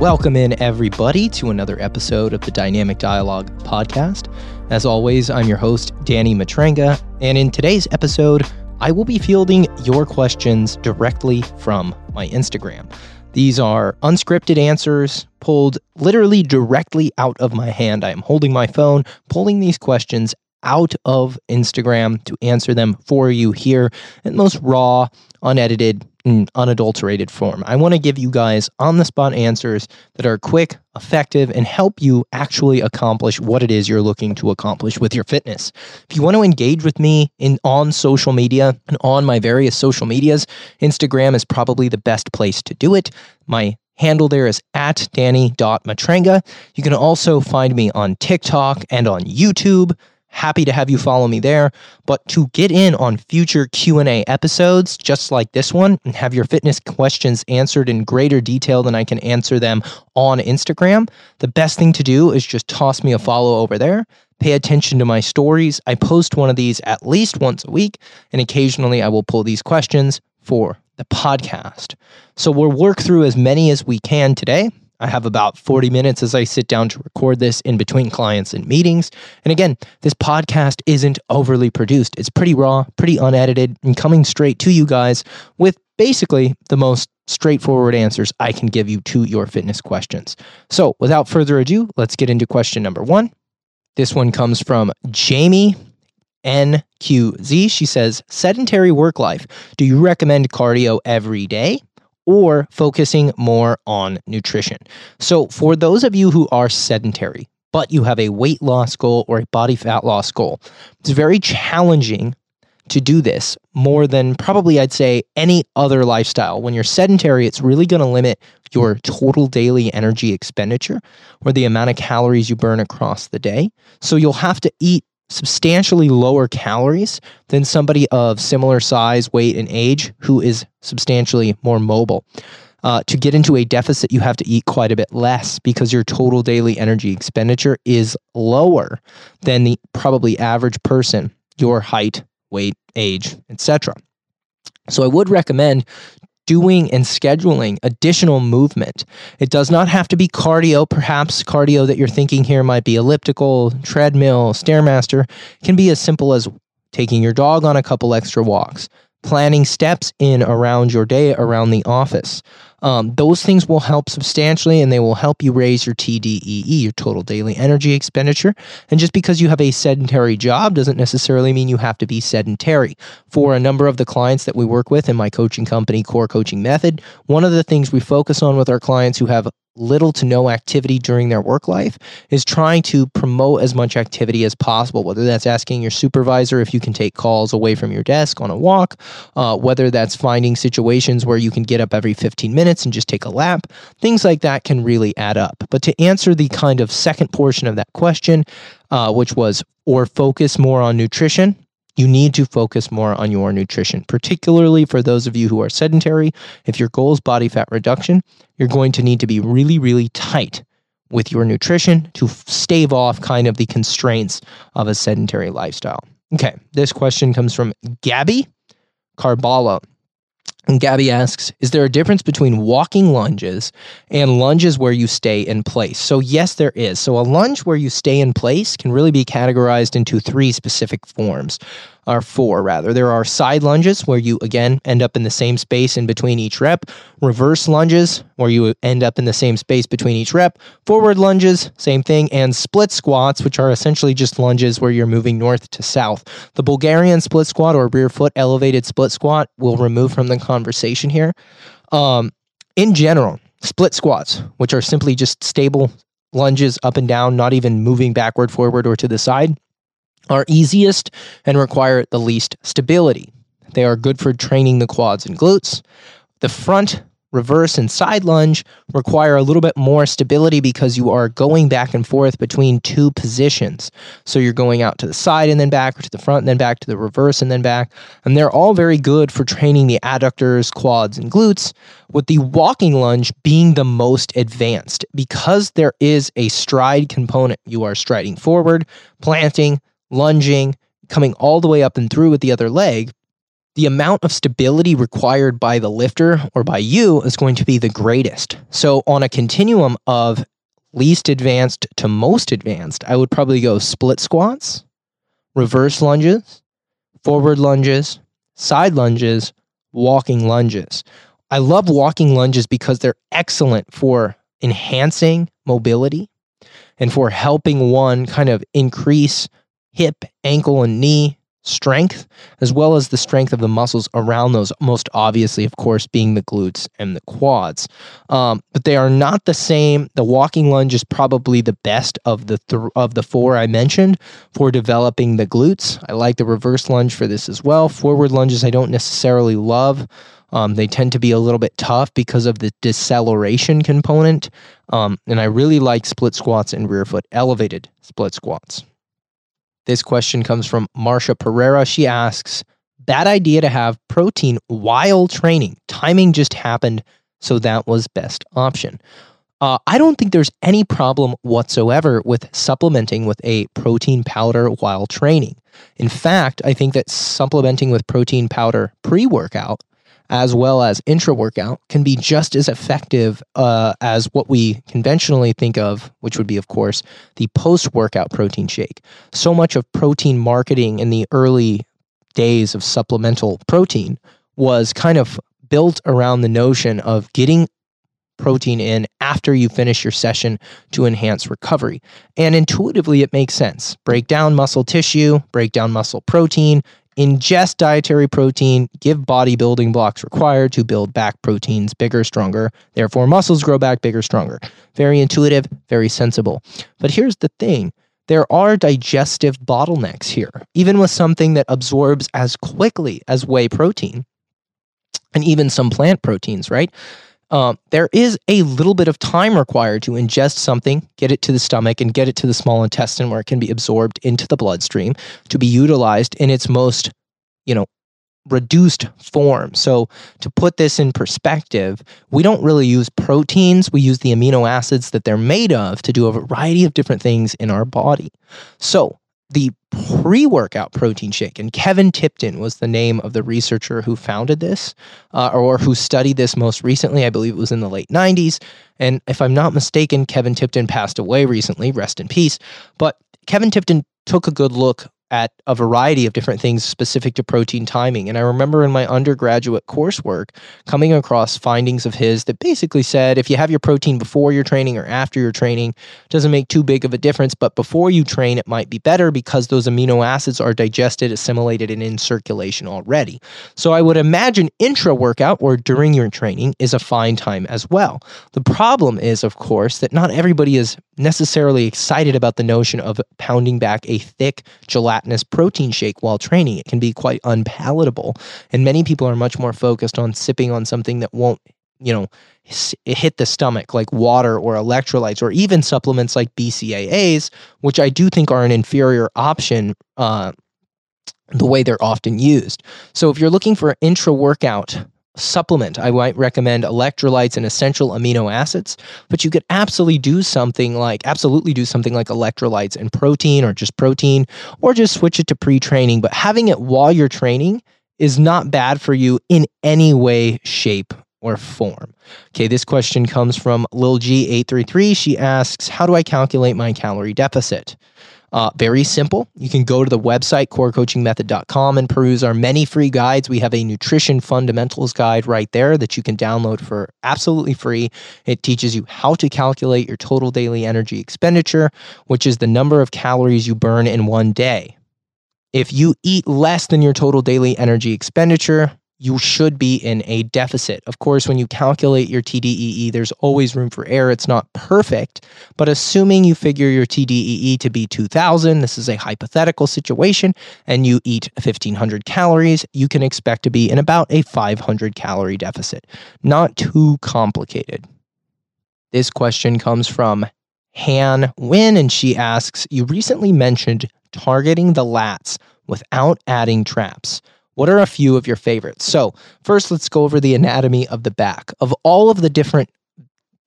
Welcome in, everybody, to another episode of the Dynamic Dialogue podcast. As always, I'm your host, Danny Matranga, and in today's episode, I will be fielding your questions directly from my Instagram. These are unscripted answers pulled literally directly out of my hand. I am holding my phone, pulling these questions out of Instagram to answer them for you here in most raw, unedited, unadulterated form. I want to give you guys on the spot answers that are quick, effective, and help you actually accomplish what it is you're looking to accomplish with your fitness. If you want to engage with me in on social media and on my various social medias, Instagram is probably the best place to do it. My handle there is at danny.matranga. You can also find me on TikTok and on YouTube happy to have you follow me there. But to get in on future q&a episodes just like this one and have your fitness questions answered in greater detail than i can answer them on instagram the best thing to do is just toss me a follow over there. Pay attention to my stories. I post one of these at least once a week and occasionally i will pull these questions for the podcast. So we'll work through as many as we can today I have about 40 minutes as I sit down to record this in between clients and meetings. And again, this podcast isn't overly produced. It's pretty raw, pretty unedited, and coming straight to you guys with basically the most straightforward answers I can give you to your fitness questions. So, without further ado, let's get into question number one. This one comes from Jamie NQZ. She says, Sedentary work life. Do you recommend cardio every day? Or focusing more on nutrition. So, for those of you who are sedentary, but you have a weight loss goal or a body fat loss goal, it's very challenging to do this more than probably I'd say any other lifestyle. When you're sedentary, it's really going to limit your total daily energy expenditure or the amount of calories you burn across the day. So you'll have to eat substantially lower calories than somebody of similar size, weight, and age who is substantially more mobile. Uh, to get into a deficit, you have to eat quite a bit less because your total daily energy expenditure is lower than the probably average person, your height, weight, age, etc. So I would recommend doing and scheduling additional movement. It does not have to be cardio. Perhaps cardio that you're thinking here might be elliptical, treadmill, stairmaster. Can be as simple as taking your dog on a couple extra walks, planning steps in around your day around the office. Um, those things will help substantially and they will help you raise your TDEE, your total daily energy expenditure. And just because you have a sedentary job doesn't necessarily mean you have to be sedentary. For a number of the clients that we work with in my coaching company, Core Coaching Method, one of the things we focus on with our clients who have little to no activity during their work life is trying to promote as much activity as possible, whether that's asking your supervisor if you can take calls away from your desk on a walk, uh, whether that's finding situations where you can get up every 15 minutes and just take a lap. Things like that can really add up. But to answer the kind of second portion of that question, uh, which was, or focus more on nutrition, you need to focus more on your nutrition, particularly for those of you who are sedentary. If your goal is body fat reduction, you're going to need to be really, really tight with your nutrition to stave off kind of the constraints of a sedentary lifestyle. Okay, this question comes from Gabby Carbala. And Gabby asks, is there a difference between walking lunges and lunges where you stay in place? So, yes, there is. So, a lunge where you stay in place can really be categorized into three specific forms or four rather. There are side lunges where you again end up in the same space in between each rep, reverse lunges where you end up in the same space between each rep, forward lunges, same thing, and split squats, which are essentially just lunges where you're moving north to south. The Bulgarian split squat or rear foot elevated split squat will remove from the conversation here. Um, in general, split squats, which are simply just stable lunges up and down, not even moving backward, forward, or to the side are easiest and require the least stability. They are good for training the quads and glutes. The front, reverse, and side lunge require a little bit more stability because you are going back and forth between two positions. So you're going out to the side and then back, or to the front and then back, to the reverse and then back. And they're all very good for training the adductors, quads, and glutes, with the walking lunge being the most advanced because there is a stride component. You are striding forward, planting, lunging, coming all the way up and through with the other leg, the amount of stability required by the lifter or by you is going to be the greatest. So, on a continuum of least advanced to most advanced, I would probably go split squats, reverse lunges, forward lunges, side lunges, walking lunges. I love walking lunges because they're excellent for enhancing mobility and for helping one kind of increase hip, ankle, and knee strength, as well as the strength of the muscles around those, most obviously, of course, being the glutes and the quads. Um, but they are not the same. The walking lunge is probably the best of the th- of the four I mentioned for developing the glutes. I like the reverse lunge for this as well. Forward lunges I don't necessarily love. Um, they tend to be a little bit tough because of the deceleration component. Um, and I really like split squats and rear foot elevated split squats. This question comes from Marsha Pereira. She asks, Bad idea to have protein while training. Timing just happened, so that was best option. Uh, I don't think there's any problem whatsoever with supplementing with a protein powder while training. In fact, I think that supplementing with protein powder pre workout as well as intra workout can be just as effective uh, as what we conventionally think of, which would be, of course, the post workout protein shake. So much of protein marketing in the early days of supplemental protein was kind of built around the notion of getting protein in after you finish your session to enhance recovery. And intuitively, it makes sense. Break down muscle tissue, break down muscle protein, ingest dietary protein, give bodybuilding blocks required to build back proteins bigger, stronger. Therefore, muscles grow back bigger, stronger. Very intuitive, very sensible. But here's the thing there are digestive bottlenecks here, even with something that absorbs as quickly as whey protein and even some plant proteins, right? Um, there is a little bit of time required to ingest something, get it to the stomach, and get it to the small intestine where it can be absorbed into the bloodstream to be utilized in its most, you know, reduced form. So, to put this in perspective, we don't really use proteins, we use the amino acids that they're made of to do a variety of different things in our body. So, the pre workout protein shake. And Kevin Tipton was the name of the researcher who founded this uh, or who studied this most recently. I believe it was in the late 90s. And if I'm not mistaken, Kevin Tipton passed away recently, rest in peace. But Kevin Tipton took a good look at a variety of different things specific to protein timing. And I remember in my undergraduate coursework coming across findings of his that basically said if you have your protein before your training or after your training, doesn't make too big of a difference. But before you train, it might be better because those amino acids are digested, assimilated, and in circulation already. So I would imagine intra workout or during your training is a fine time as well. The problem is, of course, that not everybody is necessarily excited about the notion of pounding back a thick gelatinous protein shake while training. It can be quite unpalatable. And many people are much more focused on sipping on something that won't, you know, hit the stomach like water or electrolytes or even supplements like BCAAs, which I do think are an inferior option. Uh, the way they're often used. So, if you're looking for intra workout supplement. I might recommend electrolytes and essential amino acids, but you could absolutely do something like absolutely do something like electrolytes and protein or just protein or just switch it to pre-training, but having it while you're training is not bad for you in any way, shape, or form. Okay, this question comes from Lil G833. She asks, How do I calculate my calorie deficit? Uh, very simple. You can go to the website, corecoachingmethod.com, and peruse our many free guides. We have a nutrition fundamentals guide right there that you can download for absolutely free. It teaches you how to calculate your total daily energy expenditure, which is the number of calories you burn in one day. If you eat less than your total daily energy expenditure, you should be in a deficit. Of course, when you calculate your TDEE, there's always room for error. It's not perfect, but assuming you figure your TDEE to be 2000, this is a hypothetical situation, and you eat 1500 calories, you can expect to be in about a 500 calorie deficit. Not too complicated. This question comes from Han Win, and she asks You recently mentioned targeting the lats without adding traps. What are a few of your favorites? So, first, let's go over the anatomy of the back. Of all of the different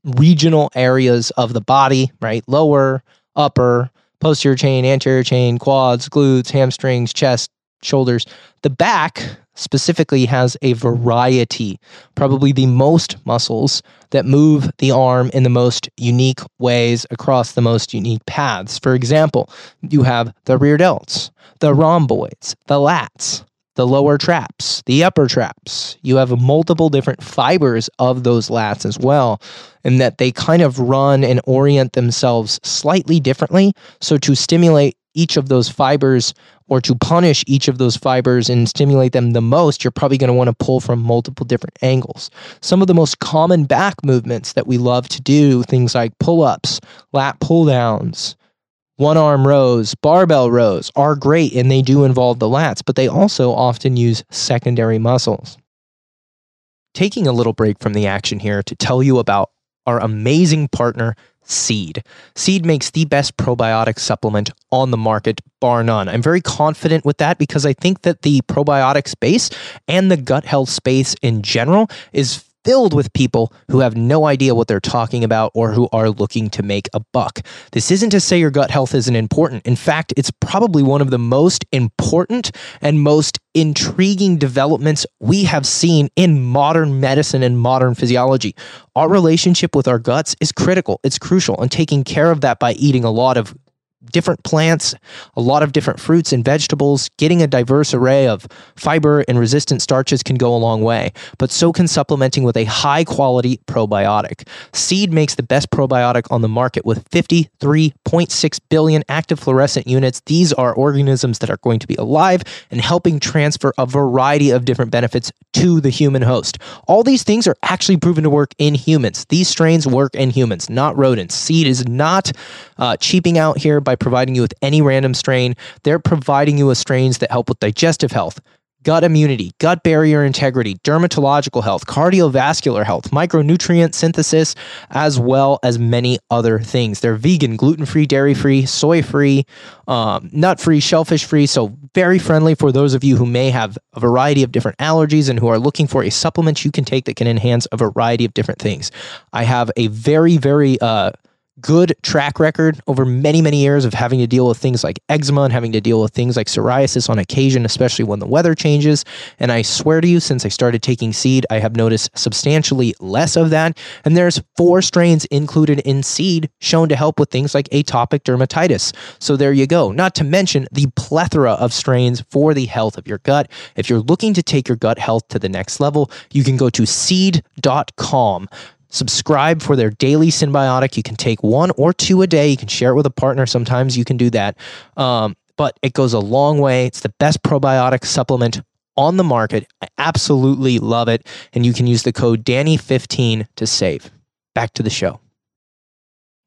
regional areas of the body, right? Lower, upper, posterior chain, anterior chain, quads, glutes, hamstrings, chest, shoulders. The back specifically has a variety, probably the most muscles that move the arm in the most unique ways across the most unique paths. For example, you have the rear delts, the rhomboids, the lats, the lower traps, the upper traps. You have multiple different fibers of those lats as well, and that they kind of run and orient themselves slightly differently. So, to stimulate each of those fibers or to punish each of those fibers and stimulate them the most, you're probably going to want to pull from multiple different angles. Some of the most common back movements that we love to do, things like pull ups, lat pull downs, one arm rows, barbell rows are great and they do involve the lats, but they also often use secondary muscles. Taking a little break from the action here to tell you about our amazing partner, Seed. Seed makes the best probiotic supplement on the market, bar none. I'm very confident with that because I think that the probiotic space and the gut health space in general is filled with people who have no idea what they're talking about or who are looking to make a buck. This isn't to say your gut health isn't important. In fact, it's probably one of the most important and most intriguing developments we have seen in modern medicine and modern physiology. Our relationship with our guts is critical, it's crucial, and taking care of that by eating a lot of different plants, a lot of different fruits and vegetables. Getting a diverse array of fiber and resistant starches can go a long way, but so can supplementing with a high quality probiotic. Seed makes the best probiotic on the market with 53.6 billion active fluorescent units. These are organisms that are going to be alive and helping transfer a variety of different benefits to the human host. All these things are actually proven to work in humans. These strains work in humans, not rodents. Seed is not uh, cheaping out here by providing you with any random strain. They're providing you with strains that help with digestive health, gut immunity, gut barrier integrity, dermatological health, cardiovascular health, micronutrient synthesis, as well as many other things. They're vegan, gluten free, dairy free, soy free, um, nut free, shellfish free. So, very friendly for those of you who may have a variety of different allergies and who are looking for a supplement you can take that can enhance a variety of different things. I have a very, very, uh, good track record over many, many years of having to deal with things like eczema and having to deal with things like psoriasis on occasion, especially when the weather changes. And I swear to you, since I started taking seed, I have noticed substantially less of that. And there's four strains included in seed shown to help with things like atopic dermatitis. So there you go. Not to mention the plethora of strains for the health of your gut. If you're looking to take your gut health to the next level, you can go to seed.com subscribe for their daily synbiotic. You can take one or two a day. You can share it with a partner. Sometimes you can do that. Um, but it goes a long way. It's the best probiotic supplement on the market. I absolutely love it. And you can use the code Danny15 to save. Back to the show.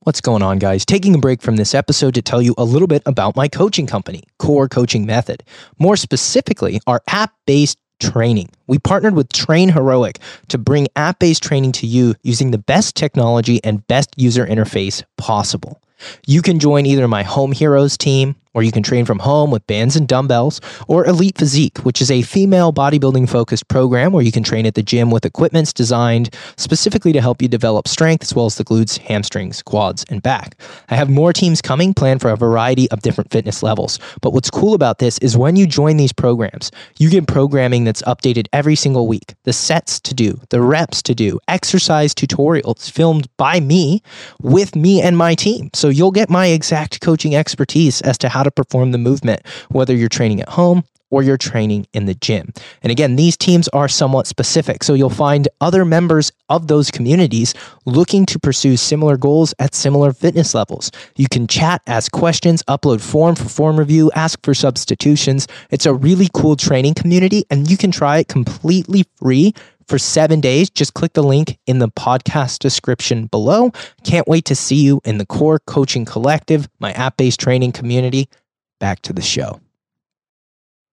What's going on, guys? Taking a break from this episode to tell you a little bit about my coaching company, Core Coaching Method. More specifically, our app based training. We partnered with Train Heroic to bring app based training to you using the best technology and best user interface possible. You can join either my Home Heroes team or you can train from home with bands and dumbbells, or Elite Physique, which is a female bodybuilding focused program where you can train at the gym with equipments designed specifically to help you develop strength as well as the glutes, hamstrings, quads, and back. I have more teams coming planned for a variety of different fitness levels. But what's cool about this is when you join these programs, you get programming that's updated every single week, the sets to do, the reps to do, exercise tutorials filmed by me with me and my team. So you'll get my exact coaching expertise as to how to perform the movement, whether you're training at home or you're training in the gym. And again, these teams are somewhat specific. So you'll find other members of those communities looking to pursue similar goals at similar fitness levels. You can chat, ask questions, upload form for form review, ask for substitutions. It's a really cool training community and you can try it completely free for seven days. Just click the link in the podcast description below. Can't wait to see you in the Core Coaching Collective, my app based training community. Back to the show.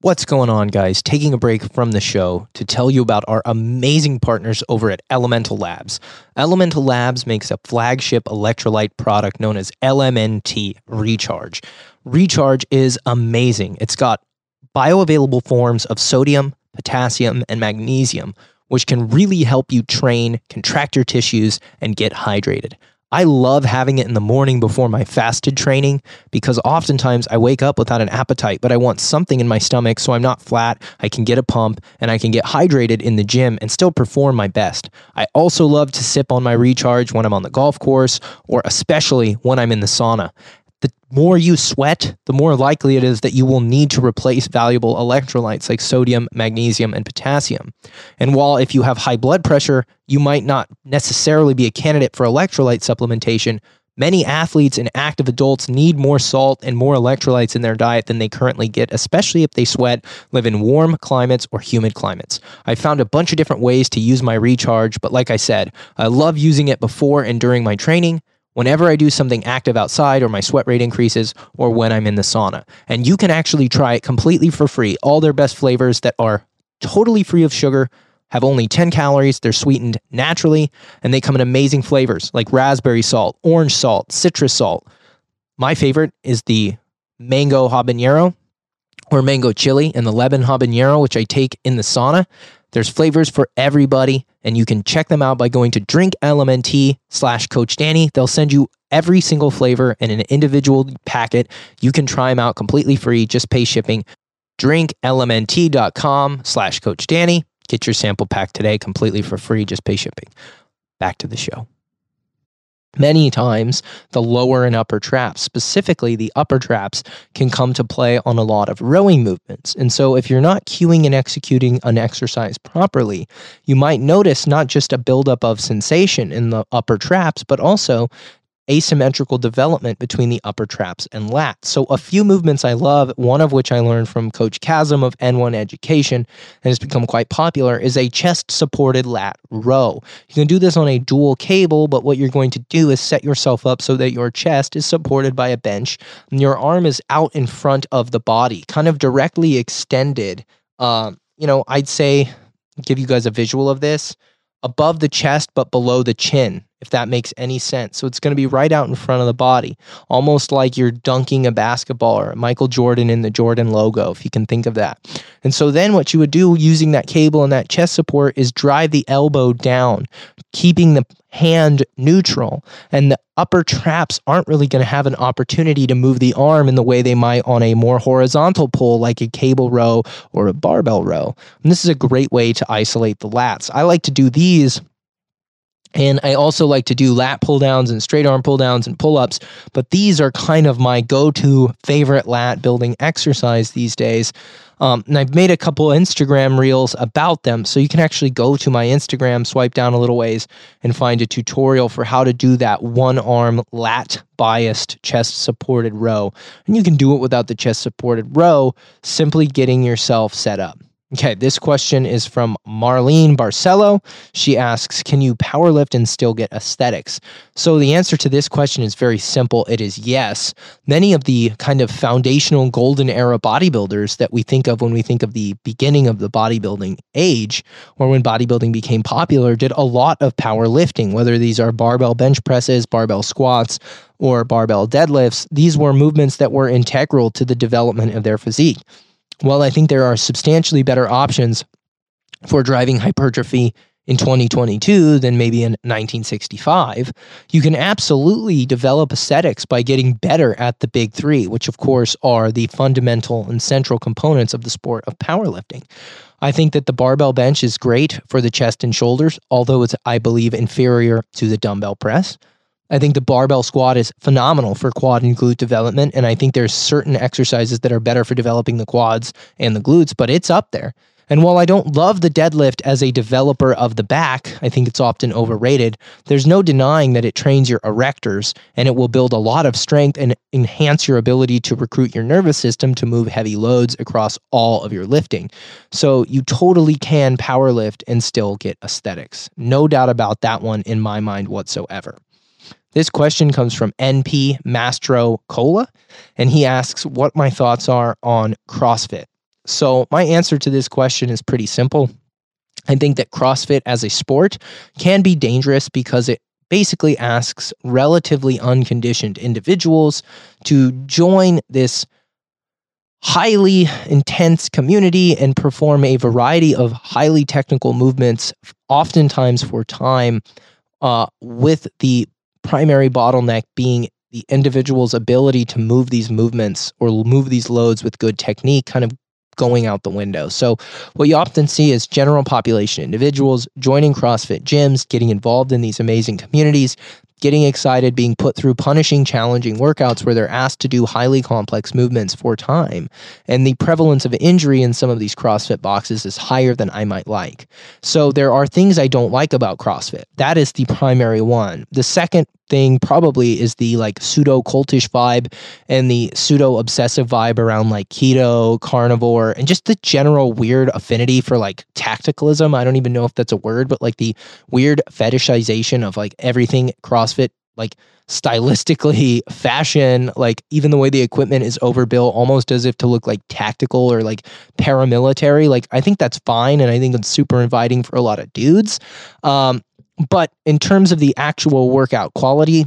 What's going on, guys? Taking a break from the show to tell you about our amazing partners over at Elemental Labs. Elemental Labs makes a flagship electrolyte product known as LMNT Recharge. Recharge is amazing. It's got bioavailable forms of sodium, potassium, and magnesium which can really help you train, contract your tissues, and get hydrated. I love having it in the morning before my fasted training because oftentimes I wake up without an appetite, but I want something in my stomach so I'm not flat, I can get a pump, and I can get hydrated in the gym and still perform my best. I also love to sip on my recharge when I'm on the golf course or especially when I'm in the sauna the more you sweat, the more likely it is that you will need to replace valuable electrolytes like sodium, magnesium, and potassium. And while if you have high blood pressure, you might not necessarily be a candidate for electrolyte supplementation, many athletes and active adults need more salt and more electrolytes in their diet than they currently get, especially if they sweat, live in warm climates or humid climates. I found a bunch of different ways to use my recharge, but like I said, I love using it before and during my training whenever I do something active outside or my sweat rate increases or when I'm in the sauna. And you can actually try it completely for free. All their best flavors that are totally free of sugar, have only 10 calories, they're sweetened naturally, and they come in amazing flavors like raspberry salt, orange salt, citrus salt. My favorite is the mango habanero or mango chili and the lemon habanero, which I take in the sauna. There's flavors for everybody, and you can check them out by going to drinklmnt slash Coach Danny. They'll send you every single flavor in an individual packet. You can try them out completely free, just pay shipping. drinklmnt.com slash Coach Danny. Get your sample pack today completely for free, just pay shipping. Back to the show. Many times, the lower and upper traps, specifically the upper traps, can come to play on a lot of rowing movements. And so, if you're not cueing and executing an exercise properly, you might notice not just a buildup of sensation in the upper traps, but also asymmetrical development between the upper traps and lats. So, a few movements I love, one of which I learned from Coach Kassem of N1 Education and has become quite popular, is a chest supported lat row. You can do this on a dual cable, but what you're going to do is set yourself up so that your chest is supported by a bench and your arm is out in front of the body, kind of directly extended. Um, you know, I'd say, give you guys a visual of this above the chest but below the chin if that makes any sense. So it's going to be right out in front of the body, almost like you're dunking a basketball or Michael Jordan in the Jordan logo, if you can think of that. And so then what you would do using that cable and that chest support is drive the elbow down, keeping the hand neutral. And the upper traps aren't really going to have an opportunity to move the arm in the way they might on a more horizontal pull, like a cable row or a barbell row. And this is a great way to isolate the lats. I like to do these and I also like to do lat pull downs and straight arm pull downs and pull ups, but these are kind of my go to favorite lat building exercise these days. Um, and I've made a couple Instagram reels about them. So you can actually go to my Instagram, swipe down a little ways, and find a tutorial for how to do that one arm lat biased chest supported row. And you can do it without the chest supported row, simply getting yourself set up. Okay, this question is from Marlene Barcelo. She asks, Can you powerlift and still get aesthetics? So, the answer to this question is very simple. It is yes. Many of the kind of foundational golden era bodybuilders that we think of when we think of the beginning of the bodybuilding age, or when bodybuilding became popular, did a lot of powerlifting, whether these are barbell bench presses, barbell squats, or barbell deadlifts. These were movements that were integral to the development of their physique while I think there are substantially better options for driving hypertrophy in 2022 than maybe in 1965, you can absolutely develop aesthetics by getting better at the big three, which of course are the fundamental and central components of the sport of powerlifting. I think that the barbell bench is great for the chest and shoulders, although it's, I believe, inferior to the dumbbell press. I think the barbell squat is phenomenal for quad and glute development. And I think there's certain exercises that are better for developing the quads and the glutes, but it's up there. And while I don't love the deadlift as a developer of the back, I think it's often overrated. There's no denying that it trains your erectors and it will build a lot of strength and enhance your ability to recruit your nervous system to move heavy loads across all of your lifting. So you totally can power lift and still get aesthetics. No doubt about that one in my mind whatsoever. This question comes from NP Mastro Cola, and he asks what my thoughts are on CrossFit. So, my answer to this question is pretty simple. I think that CrossFit as a sport can be dangerous because it basically asks relatively unconditioned individuals to join this highly intense community and perform a variety of highly technical movements, oftentimes for time, uh, with the primary bottleneck being the individual's ability to move these movements or move these loads with good technique kind of going out the window. So, what you often see is general population individuals joining CrossFit gyms, getting involved in these amazing communities, getting excited, being put through punishing, challenging workouts where they're asked to do highly complex movements for time. And the prevalence of injury in some of these CrossFit boxes is higher than I might like. So there are things I don't like about CrossFit. That is the primary one. The second thing probably is the like pseudo cultish vibe and the pseudo obsessive vibe around like keto, carnivore, and just the general weird affinity for like tacticalism. I don't even know if that's a word, but like the weird fetishization of like everything CrossFit like stylistically fashion like even the way the equipment is overbuilt almost as if to look like tactical or like paramilitary like i think that's fine and i think it's super inviting for a lot of dudes um, but in terms of the actual workout quality,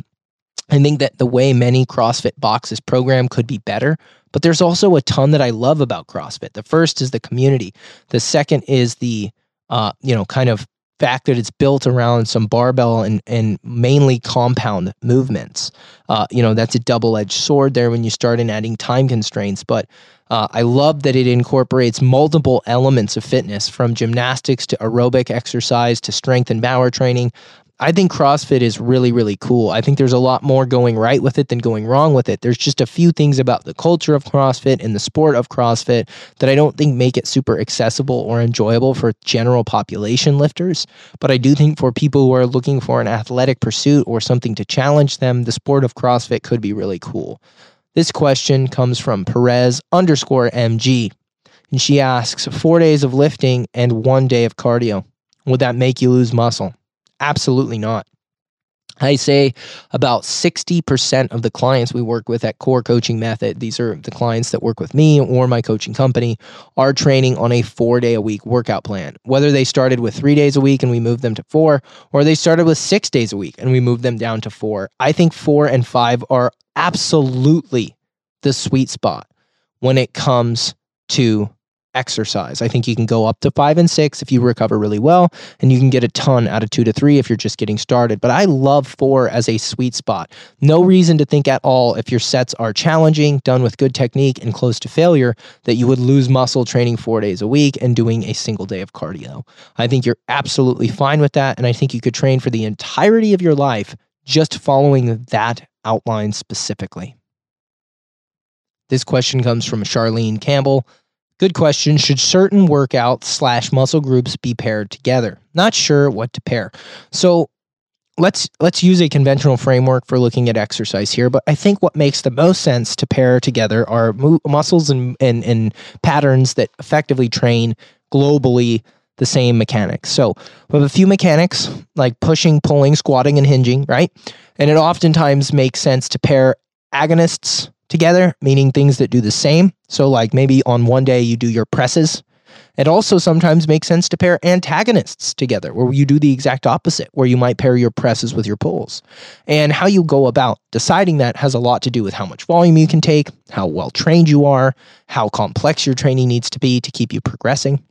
I think that the way many CrossFit boxes program could be better. But there's also a ton that I love about CrossFit. The first is the community. The second is the uh, you know, kind of fact that it's built around some barbell and, and mainly compound movements. Uh, you know, that's a double edged sword there when you start in adding time constraints. But uh, I love that it incorporates multiple elements of fitness from gymnastics to aerobic exercise to strength and power training. I think CrossFit is really, really cool. I think there's a lot more going right with it than going wrong with it. There's just a few things about the culture of CrossFit and the sport of CrossFit that I don't think make it super accessible or enjoyable for general population lifters. But I do think for people who are looking for an athletic pursuit or something to challenge them, the sport of CrossFit could be really cool. This question comes from Perez underscore MG. And she asks, four days of lifting and one day of cardio. Would that make you lose muscle? Absolutely not. I say about 60% of the clients we work with at Core Coaching Method, these are the clients that work with me or my coaching company, are training on a four day a week workout plan. Whether they started with three days a week and we moved them to four, or they started with six days a week and we moved them down to four. I think four and five are absolutely the sweet spot when it comes to exercise. I think you can go up to five and six if you recover really well, and you can get a ton out of two to three if you're just getting started. But I love four as a sweet spot. No reason to think at all if your sets are challenging, done with good technique, and close to failure, that you would lose muscle training four days a week and doing a single day of cardio. I think you're absolutely fine with that. And I think you could train for the entirety of your life just following that outline specifically. This question comes from Charlene Campbell. Good question. Should certain workouts slash muscle groups be paired together? Not sure what to pair. So let's let's use a conventional framework for looking at exercise here. But I think what makes the most sense to pair together are mo- muscles and, and and patterns that effectively train globally the same mechanics. So we have a few mechanics like pushing, pulling, squatting, and hinging, right? And it oftentimes makes sense to pair agonists together, meaning things that do the same. So, like maybe on one day you do your presses. It also sometimes makes sense to pair antagonists together, where you do the exact opposite, where you might pair your presses with your pulls. And how you go about deciding that has a lot to do with how much volume you can take, how well trained you are, how complex your training needs to be to keep you progressing.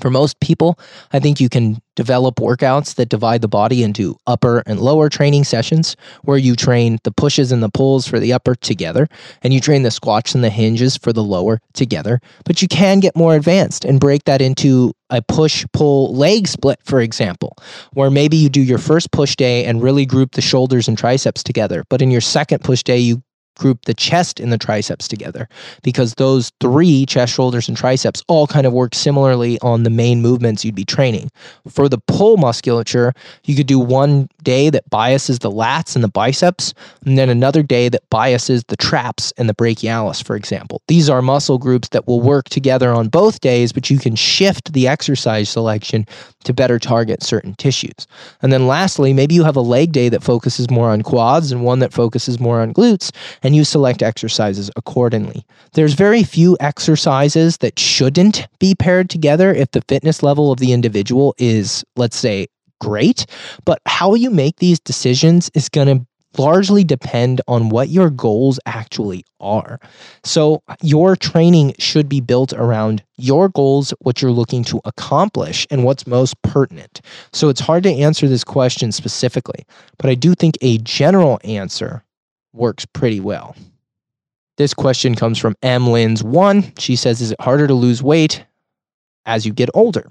For most people, I think you can develop workouts that divide the body into upper and lower training sessions where you train the pushes and the pulls for the upper together and you train the squats and the hinges for the lower together. But you can get more advanced and break that into a push pull leg split, for example, where maybe you do your first push day and really group the shoulders and triceps together. But in your second push day, you group the chest and the triceps together because those three chest, shoulders, and triceps all kind of work similarly on the main movements you'd be training. For the pull musculature, you could do one day that biases the lats and the biceps, and then another day that biases the traps and the brachialis, for example. These are muscle groups that will work together on both days, but you can shift the exercise selection to better target certain tissues. And then lastly, maybe you have a leg day that focuses more on quads and one that focuses more on glutes and you select exercises accordingly. There's very few exercises that shouldn't be paired together if the fitness level of the individual is, let's say, great. But how you make these decisions is going to largely depend on what your goals actually are. So, your training should be built around your goals, what you're looking to accomplish, and what's most pertinent. So, it's hard to answer this question specifically, but I do think a general answer works pretty well. This question comes from M. Lynn's one. She says, Is it harder to lose weight as you get older?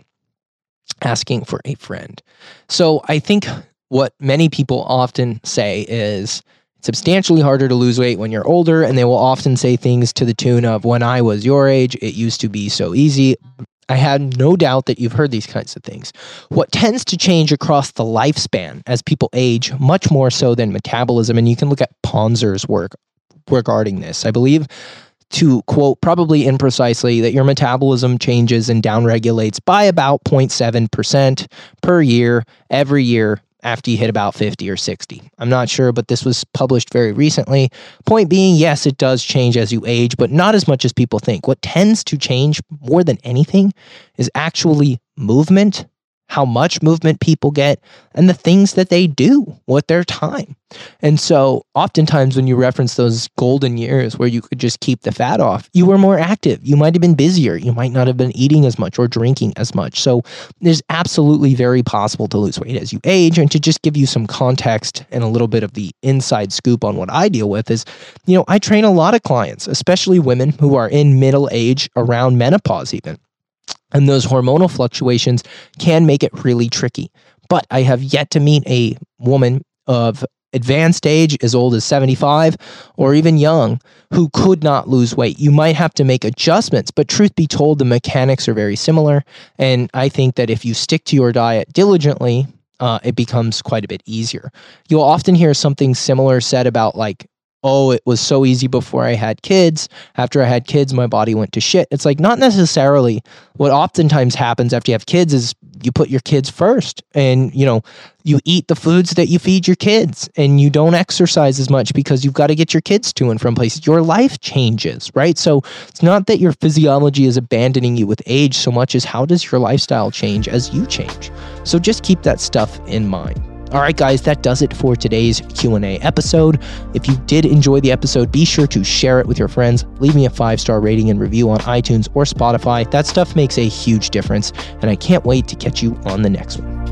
Asking for a friend. So, I think what many people often say is it's substantially harder to lose weight when you're older, and they will often say things to the tune of, When I was your age, it used to be so easy. I had no doubt that you've heard these kinds of things. What tends to change across the lifespan as people age, much more so than metabolism, and you can look at Pontzer's work regarding this. I believe to quote probably imprecisely that your metabolism changes and downregulates by about 0.7% per year every year after you hit about 50 or 60. I'm not sure, but this was published very recently. Point being, yes, it does change as you age, but not as much as people think. What tends to change more than anything is actually movement how much movement people get, and the things that they do with their time. And so, oftentimes, when you reference those golden years where you could just keep the fat off, you were more active. You might have been busier. You might not have been eating as much or drinking as much. So, there's absolutely very possible to lose weight as you age. And to just give you some context and a little bit of the inside scoop on what I deal with is, you know, I train a lot of clients, especially women who are in middle age around menopause, even. And those hormonal fluctuations can make it really tricky. But I have yet to meet a woman of advanced age, as old as 75, or even young, who could not lose weight. You might have to make adjustments, but truth be told, the mechanics are very similar. And I think that if you stick to your diet diligently, uh, it becomes quite a bit easier. You'll often hear something similar said about like oh, it was so easy before I had kids. After I had kids, my body went to shit. It's like not necessarily what oftentimes happens after you have kids is you put your kids first and, you know, you eat the foods that you feed your kids and you don't exercise as much because you've got to get your kids to and from places. Your life changes, right? So it's not that your physiology is abandoning you with age so much as how does your lifestyle change as you change. So just keep that stuff in mind. All right, guys, that does it for today's Q&A episode. If you did enjoy the episode, be sure to share it with your friends. Leave me a five-star rating and review on iTunes or Spotify. That stuff makes a huge difference, and I can't wait to catch you on the next one.